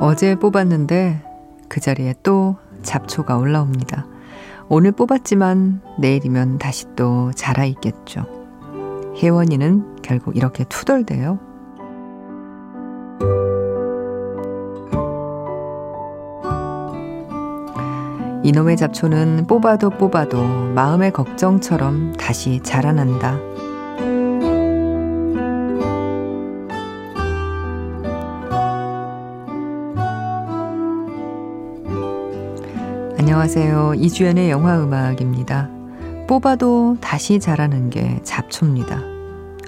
어제 뽑았는데 그 자리에 또 잡초가 올라옵니다. 오늘 뽑았지만 내일이면 다시 또 자라 있겠죠. 혜원이는 결국 이렇게 투덜대요. 이놈의 잡초는 뽑아도 뽑아도 마음의 걱정처럼 다시 자라난다. 안녕하세요. 이주연의 영화 음악입니다. 뽑아도 다시 자라는 게 잡초입니다.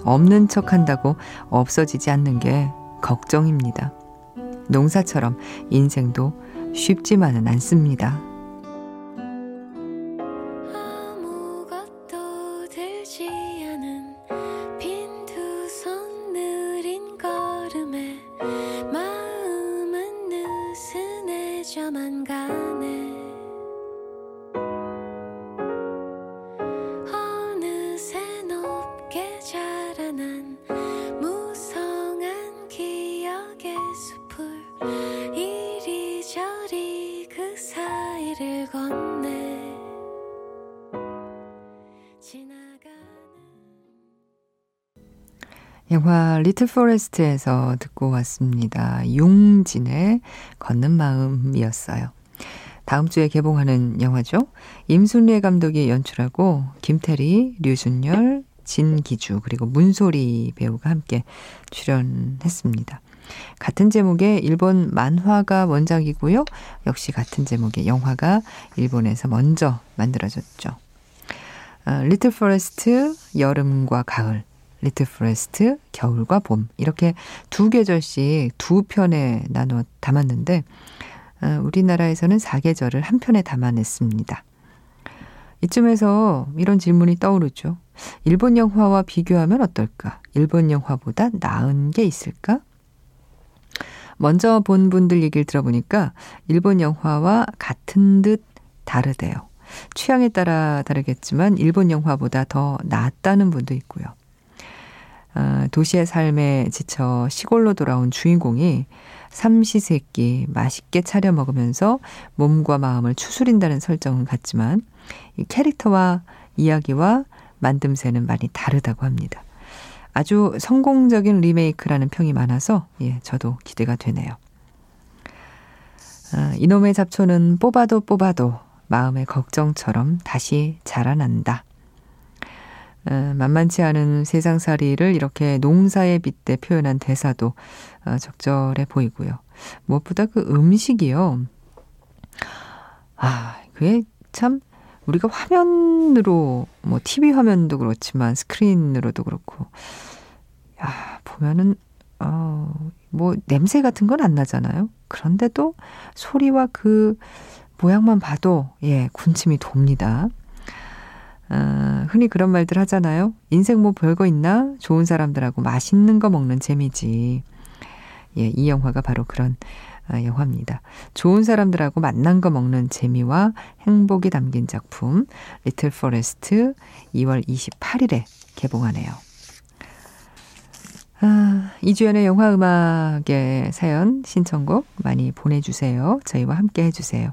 없는 척 한다고 없어지지 않는 게 걱정입니다. 농사처럼 인생도 쉽지만은 않습니다. 영화 리틀 포레스트에서 듣고 왔습니다. 용진의 걷는 마음이었어요. 다음 주에 개봉하는 영화죠. 임순례 감독이 연출하고 김태리, 류준열, 진기주 그리고 문소리 배우가 함께 출연했습니다. 같은 제목의 일본 만화가 원작이고요. 역시 같은 제목의 영화가 일본에서 먼저 만들어졌죠. 리틀 포레스트 여름과 가을 리틀 포레스트, 겨울과 봄 이렇게 두 계절씩 두 편에 나눠 담았는데 어, 우리나라에서는 사계절을 한 편에 담아냈습니다. 이쯤에서 이런 질문이 떠오르죠. 일본 영화와 비교하면 어떨까? 일본 영화보다 나은 게 있을까? 먼저 본 분들 얘기를 들어보니까 일본 영화와 같은 듯 다르대요. 취향에 따라 다르겠지만 일본 영화보다 더 낫다는 분도 있고요. 아, 도시의 삶에 지쳐 시골로 돌아온 주인공이 삼시세끼 맛있게 차려 먹으면서 몸과 마음을 추스린다는 설정은 같지만 이 캐릭터와 이야기와 만듦새는 많이 다르다고 합니다. 아주 성공적인 리메이크라는 평이 많아서 예, 저도 기대가 되네요. 아, 이놈의 잡초는 뽑아도 뽑아도 마음의 걱정처럼 다시 자라난다. 어, 만만치 않은 세상살이를 이렇게 농사에 빗대 표현한 대사도 어, 적절해 보이고요. 무엇보다 그 음식이요. 아, 그게 참 우리가 화면으로 뭐 TV 화면도 그렇지만 스크린으로도 그렇고 야, 보면은 어 뭐 냄새 같은 건 안 나잖아요. 그런데도 소리와 그 모양만 봐도 예, 군침이 돕니다. 아, 흔히 그런 말들 하잖아요. 인생 뭐 별거 있나? 좋은 사람들하고 맛있는 거 먹는 재미지. 예, 이 영화가 바로 그런 아, 영화입니다. 좋은 사람들하고 맛난 거 먹는 재미와 행복이 담긴 작품 리틀 포레스트 2월 28일에 개봉하네요. 아, 이주연의 영화 음악의 사연 신청곡 많이 보내주세요. 저희와 함께 해주세요.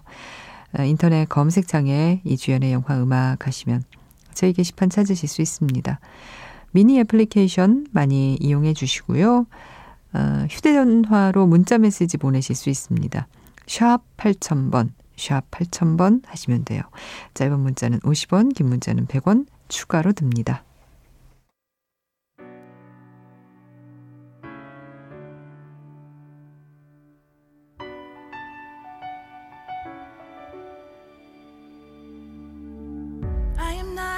아, 인터넷 검색창에 이주연의 영화 음악 하시면 저희 게시판 찾으실 수 있습니다. 미니 애플리케이션 많이 이용해 주시고요. 어, 휴대전화로 문자 메시지 보내실 수 있습니다. 샵 8000번, 샵 8000번 하시면 돼요. 짧은 문자는 50원, 긴 문자는 100원 추가로 듭니다.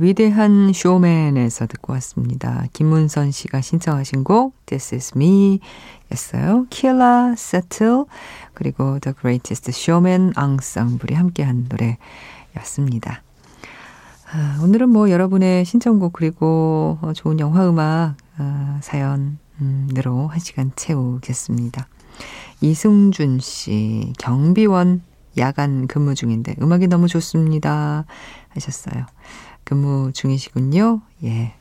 위대한 쇼맨에서 듣고 왔습니다. 김문선 씨가 신청하신 곡 This Is Me 였어요. Killa Settle 그리고 The Greatest Showman 앙상블이 함께한 노래였습니다. 아, 오늘은 뭐 여러분의 신청곡 그리고 어, 좋은 영화 음악 아, 사연으로 한 시간 채우겠습니다. 이승준 씨 경비원 야간 근무 중인데 음악이 너무 좋습니다 하셨어요. 근무 중이시군요. 예.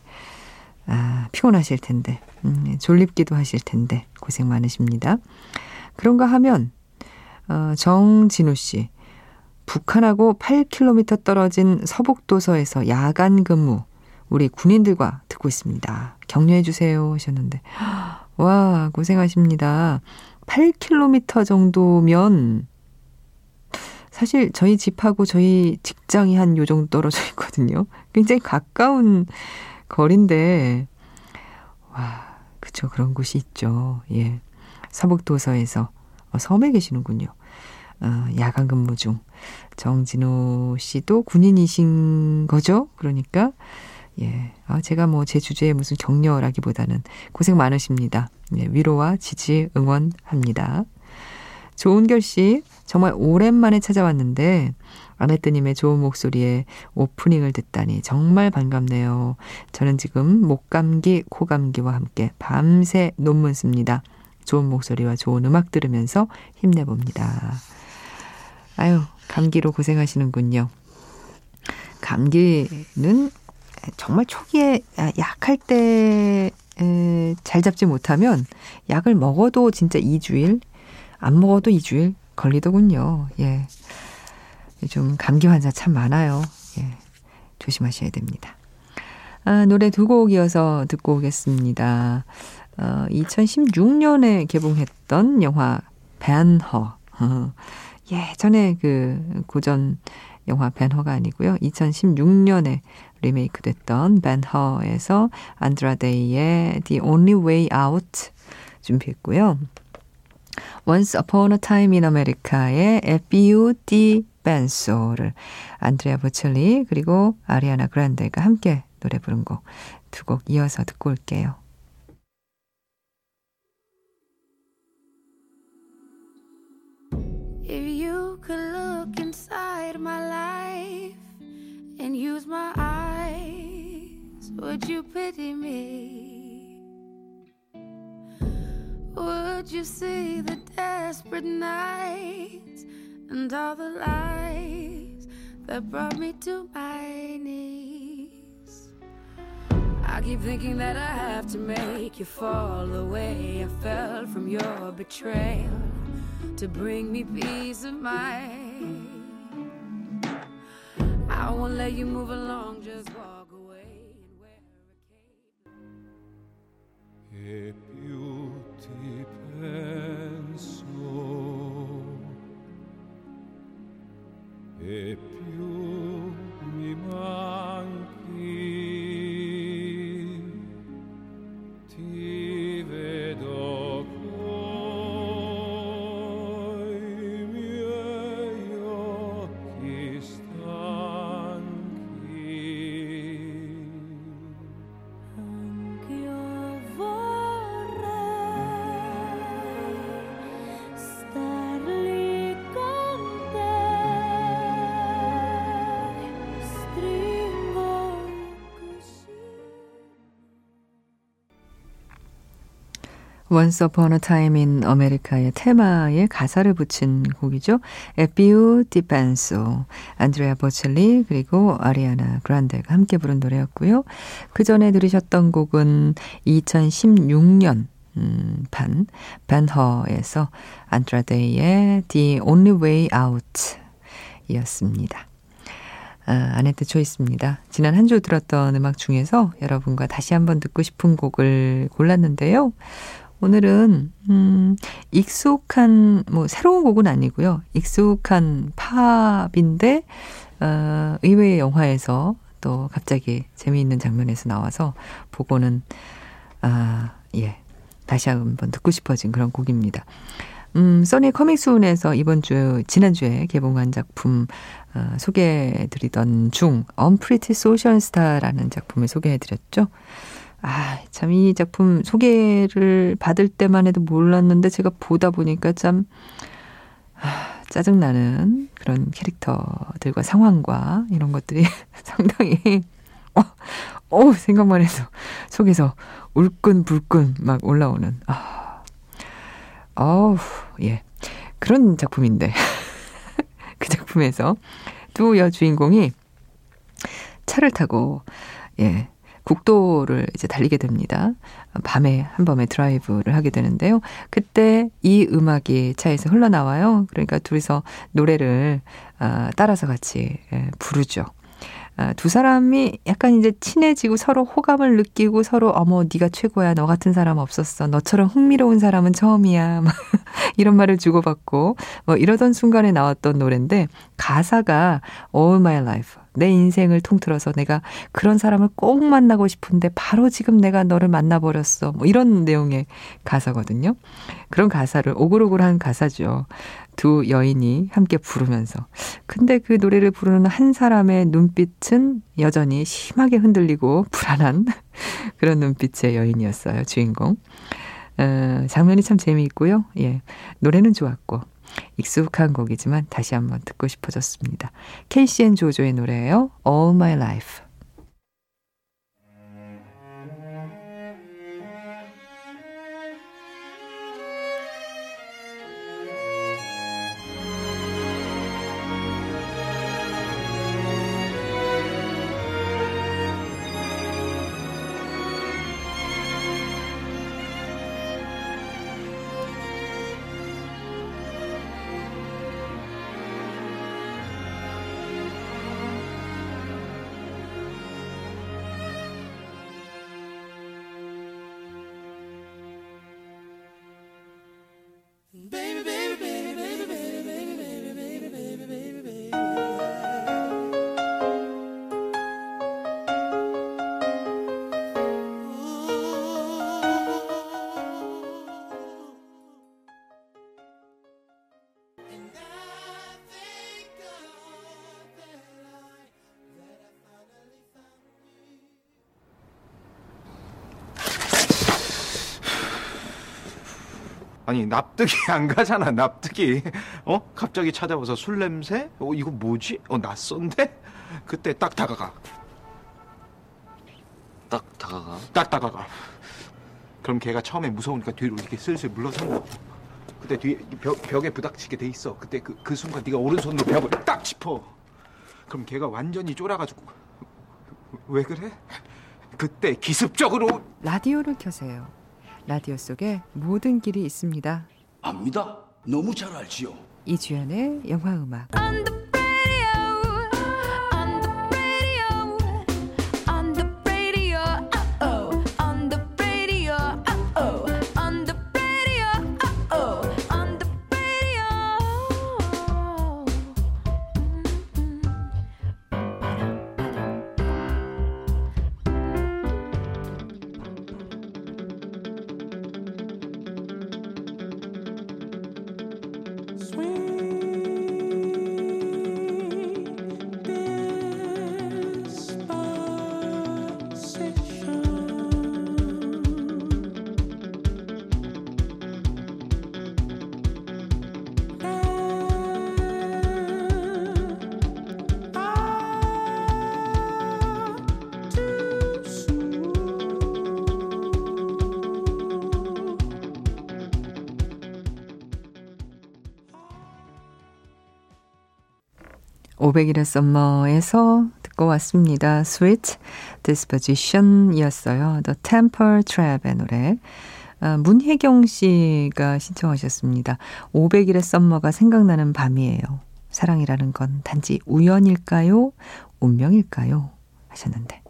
아, 피곤하실 텐데, 음, 졸립기도 하실 텐데, 고생 많으십니다. 그런가 하면, 어, 정진우 씨, 북한하고 8km 떨어진 서북도서에서 야간 근무, 우리 군인들과 듣고 있습니다. 격려해 주세요 하셨는데, 와, 고생하십니다. 8km 정도면, 사실 저희 집하고 저희 직장이 한 요 정도 떨어져 있거든요. 굉장히 가까운 거리인데, 와, 그쵸. 그런 곳이 있죠. 예. 서북도서에서 어, 섬에 계시는군요. 어, 야간 근무 중. 정진호 씨도 군인이신 거죠? 그러니까, 예. 아, 제가 뭐 제 주제에 무슨 격려라기보다는 고생 많으십니다. 예, 위로와 지지 응원합니다. 조은결 씨, 정말 오랜만에 찾아왔는데 아내뜨님의 좋은 목소리에 오프닝을 듣다니 정말 반갑네요. 저는 지금 목감기, 코감기와 함께 밤새 논문 씁니다. 좋은 목소리와 좋은 음악 들으면서 힘내봅니다. 아유, 감기로 고생하시는군요. 감기는 정말 초기에 약할 때 잘 잡지 못하면 약을 먹어도 진짜 2주일, 안 먹어도 2주일 걸리더군요. 예. 요즘 감기 환자 참 많아요. 예. 조심하셔야 됩니다. 아, 노래 두 곡 이어서 듣고 오겠습니다. 어, 2016년에 개봉했던 영화 벤허. 어, 예전에 그 고전 영화 벤허가 아니고요. 2016년에 리메이크 됐던 벤허에서 안드라데이의 The Only Way Out 준비했고요. Once Upon a Time in America의 F.U. D. 벤소를 안드레아 보첼리 그리고 아리아나 그란데가 함께 노래 부른 곡 두 곡 이어서 듣고 올게요. Would you see the desperate nights and all the lies that brought me to my knees? I keep thinking that I have to make you fall the way I fell from your betrayal to bring me peace of mind. I won't let you move along, just walk away and wear a cape. Once Upon a Time in America의 테마에 가사를 붙인 곡이죠. E Più Ti Penso, 안드레아 보첼리 그리고 아리아나 그란데가 함께 부른 노래였고요. 그 전에 들으셨던 곡은 2016년 음, 반 벤허에서 안드라 데이의 The Only Way Out 이었습니다. 아, 아네트 초이스입니다. 지난 한 주 들었던 음악 중에서 여러분과 다시 한번 듣고 싶은 곡을 골랐는데요. 오늘은 음 익숙한 뭐 새로운 곡은 아니고요. 익숙한 팝인데 어 의외의 영화에서 또 갑자기 재미있는 장면에서 나와서 보고는 아, 예. 다시 한번 듣고 싶어진 그런 곡입니다. 음, 써니 coming soon에서 이번 주, 지난주에 개봉한 작품, 어, 소개해드리던 중, 언프리티 소셜 스타라는 작품을 소개해드렸죠. 아, 참 이 작품 소개를 받을 때만 해도 몰랐는데 제가 보다 보니까 참, 아, 짜증나는 그런 캐릭터들과 상황과 이런 것들이 상당히, 어, 어, 생각만 해도 속에서 울끈불끈 막 올라오는, 아, 어우, 예. 그런 작품인데. 그 작품에서 두 여주인공이 차를 타고, 예, 국도를 이제 달리게 됩니다. 밤에 한 번에 드라이브를 하게 되는데요. 그때 이 음악이 차에서 흘러나와요. 그러니까 둘이서 노래를 아, 따라서 같이 예, 부르죠. 아, 두 사람이 약간 이제 친해지고 서로 호감을 느끼고 서로 어머 네가 최고야 너 같은 사람 없었어 너처럼 흥미로운 사람은 처음이야 이런 말을 주고받고 뭐 이러던 순간에 나왔던 노래인데 가사가 All My Life 내 인생을 통틀어서 내가 그런 사람을 꼭 만나고 싶은데 바로 지금 내가 너를 만나버렸어. 뭐 이런 내용의 가사거든요. 그런 가사를 오글오글한 가사죠. 두 여인이 함께 부르면서. 근데 그 노래를 부르는 한 사람의 눈빛은 여전히 심하게 흔들리고 불안한 그런 눈빛의 여인이었어요. 주인공. 어, 장면이 참 재미있고요. 예. 노래는 좋았고. 익숙한 곡이지만 다시 한번 듣고 싶어졌습니다. 케이시 앤 조조의 노래예요. All My Life. 아니 납득이 안 가잖아 납득이. 어? 갑자기 찾아와서 술 냄새? 어 이거 뭐지? 어 낯선데? 그때 딱 다가가. 딱 다가가. 딱 다가가. 그럼 걔가 처음에 무서우니까 뒤로 이렇게 슬슬 물러선 거 그때 뒤에 벽, 벽에 부닥치게 돼 있어 그때 그, 그 순간 네가 오른손으로 벽을 딱 짚어 그럼 걔가 완전히 쫄아가지고 왜 그래 그때 기습적으로 라디오를 켜세요. 라디오 속에 모든 길이 있습니다. 압니다. 너무 잘 알지요. 이주연의 영화 음악. 500일의 썸머에서 뭐 듣고 왔습니다. Sweet Disposition 이었어요. The Temple Trap의 노래. 아, 문혜경 씨가 신청하셨습니다. 500일의 썸머가 생각나는 밤이에요. 사랑이라는 건 단지 우연일까요? 운명일까요? 하셨는데.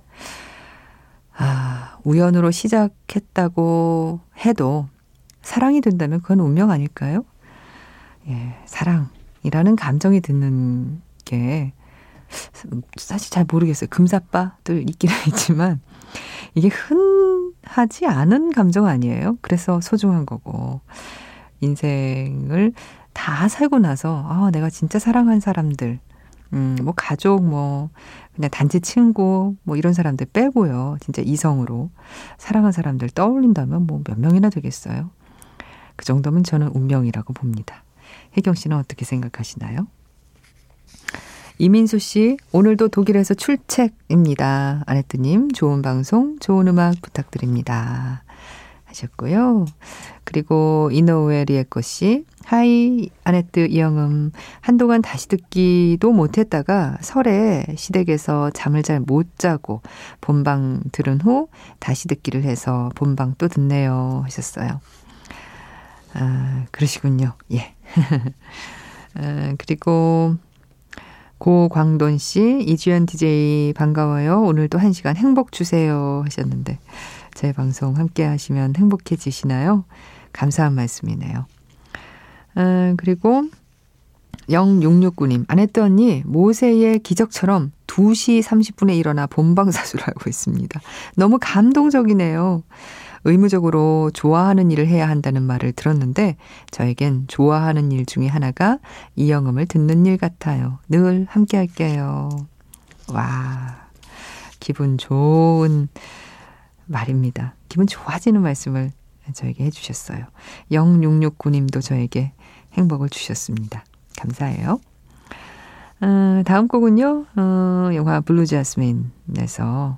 아, 우연으로 시작했다고 해도 사랑이 된다면 그건 운명 아닐까요? 예, 사랑이라는 감정이 드는 게 사실 잘 모르겠어요. 금사빠도 있기는 있지만 이게 흔하지 않은 감정 아니에요. 그래서 소중한 거고 인생을 다 살고 나서, 아, 내가 진짜 사랑한 사람들, 음, 뭐, 가족, 뭐, 그냥 단지 친구, 뭐, 이런 사람들 빼고요. 진짜 이성으로 사랑한 사람들 떠올린다면 뭐, 몇 명이나 되겠어요. 그 정도면 저는 운명이라고 봅니다. 혜경 씨는 어떻게 생각하시나요? 이민수 씨, 오늘도 독일에서 출첵입니다. 아네트님, 좋은 방송, 좋은 음악 부탁드립니다. 하셨고요. 그리고 이노우의 리에코 씨, hi, 아네트 이영음. 한동안 다시 듣기도 못했다가 설에 시댁에서 잠을 잘 못 자고 본방 들은 후 다시 듣기를 해서 본방 또 듣네요. 하셨어요. 아, 그러시군요. 예. 아, 그리고 고광돈 씨, 이주연 DJ 반가워요. 오늘도 한 시간 행복 주세요 하셨는데 제 방송 함께 하시면 행복해지시나요? 감사한 말씀이네요. 아, 그리고 0669님, 아내트 언니, 모세의 기적처럼 2시 30분에 일어나 본방사수를 하고 있습니다. 너무 감동적이네요. 의무적으로 좋아하는 일을 해야 한다는 말을 들었는데 저에겐 좋아하는 일 중에 하나가 이영음을 듣는 일 같아요. 늘 함께 할게요. 와, 기분 좋은 말입니다. 기분 좋아지는 말씀을 저에게 해주셨어요. 0669님도 저에게 행복을 주셨습니다. 감사해요. 어, 다음 곡은요, 어, 영화 블루 자스민에서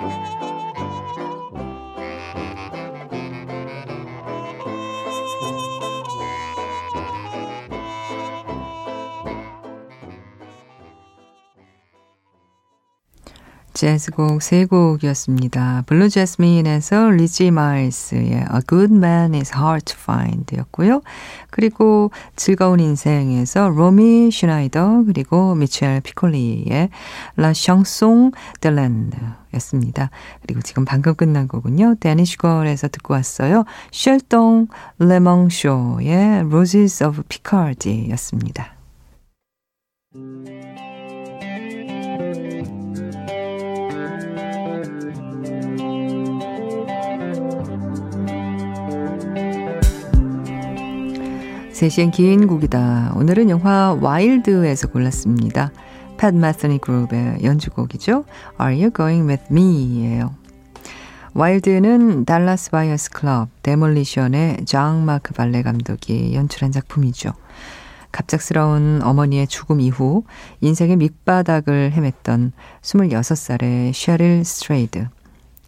Thank you. 재즈곡 세 곡이었습니다. 블루 자스민에서 리지 마일스의 A Good Man is Hard to Find 였고요. 그리고 즐거운 인생에서 로미 슈나이더 그리고 미셸 피콜리의 La Chanson de l'Inde 였습니다. 그리고 지금 방금 끝난 곡은요. 데니쉬걸에서 듣고 왔어요. 쉘동 레몽쇼의 Roses of Picardy 였습니다. 셋시엔 긴 곡이다. 오늘은 영화 와일드에서 골랐습니다. 팻 메스니 그룹의 연주곡이죠. Are You Going With Me? 예요. 와일드는 달라스 바이어스 클럽 데몰리션의 장 마크 발레 감독이 연출한 작품이죠. 갑작스러운 어머니의 죽음 이후 인생의 밑바닥을 헤맸던 26살의 셰릴 스트레이드.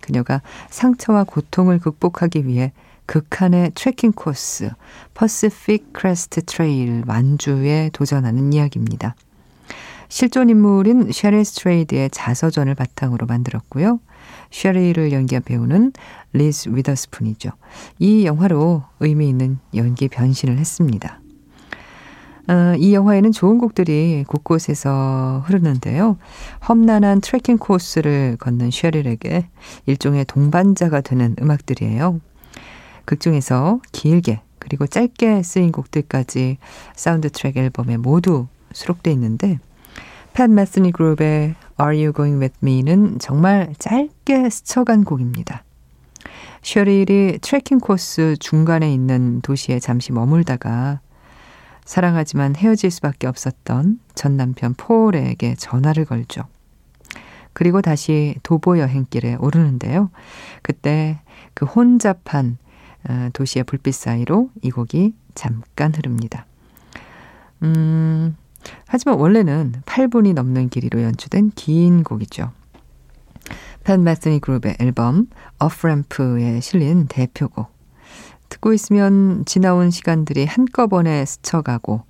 그녀가 상처와 고통을 극복하기 위해 극한의 트레킹 코스 퍼시픽 크레스트 트레일 완주에 도전하는 이야기입니다. 실존 인물인 셰릴 스트레이드의 자서전을 바탕으로 만들었고요. 셰리를 연기한 배우는 리즈 위더스푼이죠. 이 영화로 의미 있는 연기 변신을 했습니다. 어, 이 영화에는 좋은 곡들이 곳곳에서 흐르는데요. 험난한 트레킹 코스를 걷는 쉐릴에게 일종의 동반자가 되는 음악들이에요. 극 중에서 길게 그리고 짧게 쓰인 곡들까지 사운드 트랙 앨범에 모두 수록돼 있는데 팻 메시니 그룹의 Are You Going With Me는 정말 짧게 스쳐간 곡입니다. 셔릴이 트레킹 코스 중간에 있는 도시에 잠시 머물다가 사랑하지만 헤어질 수밖에 없었던 전 남편 폴에게 전화를 걸죠. 그리고 다시 도보 여행길에 오르는데요. 그때 그 혼잡한 어, 도시의 불빛 사이로 이 곡이 잠깐 흐릅니다. 음, 하지만 원래는 8분이 넘는 길이로 연주된 긴 곡이죠. 팬 매스니 그룹의 앨범 어프램프에 실린 대표곡. 듣고 있으면 지나온 시간들이 한꺼번에 스쳐가고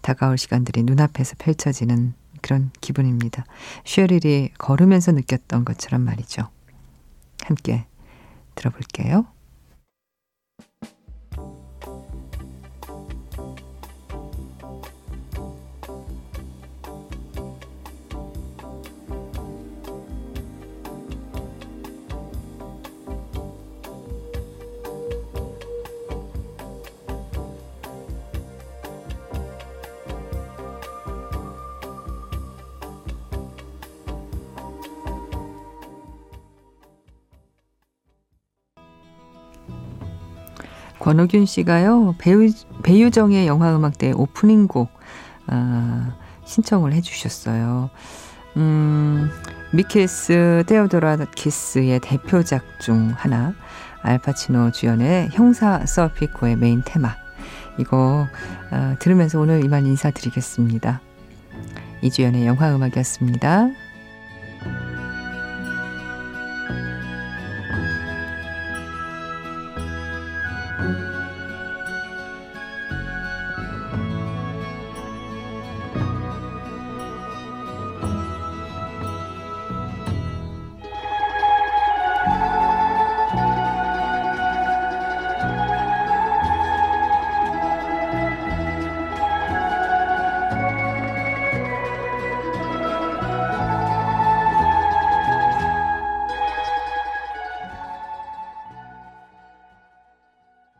다가올 시간들이 눈앞에서 펼쳐지는 그런 기분입니다. 쉐릴이 걸으면서 느꼈던 것처럼 말이죠. 함께 들어볼게요. 권호균 씨가요 배우 배유정의 영화 음악 때 오프닝 곡 아, 신청을 해주셨어요. 음, 미키스 테오도라키스의 대표작 중 하나 알파치노 주연의 형사 서피코의 메인 테마 이거 아, 들으면서 오늘 이만 인사드리겠습니다. 이주연의 영화 음악이었습니다.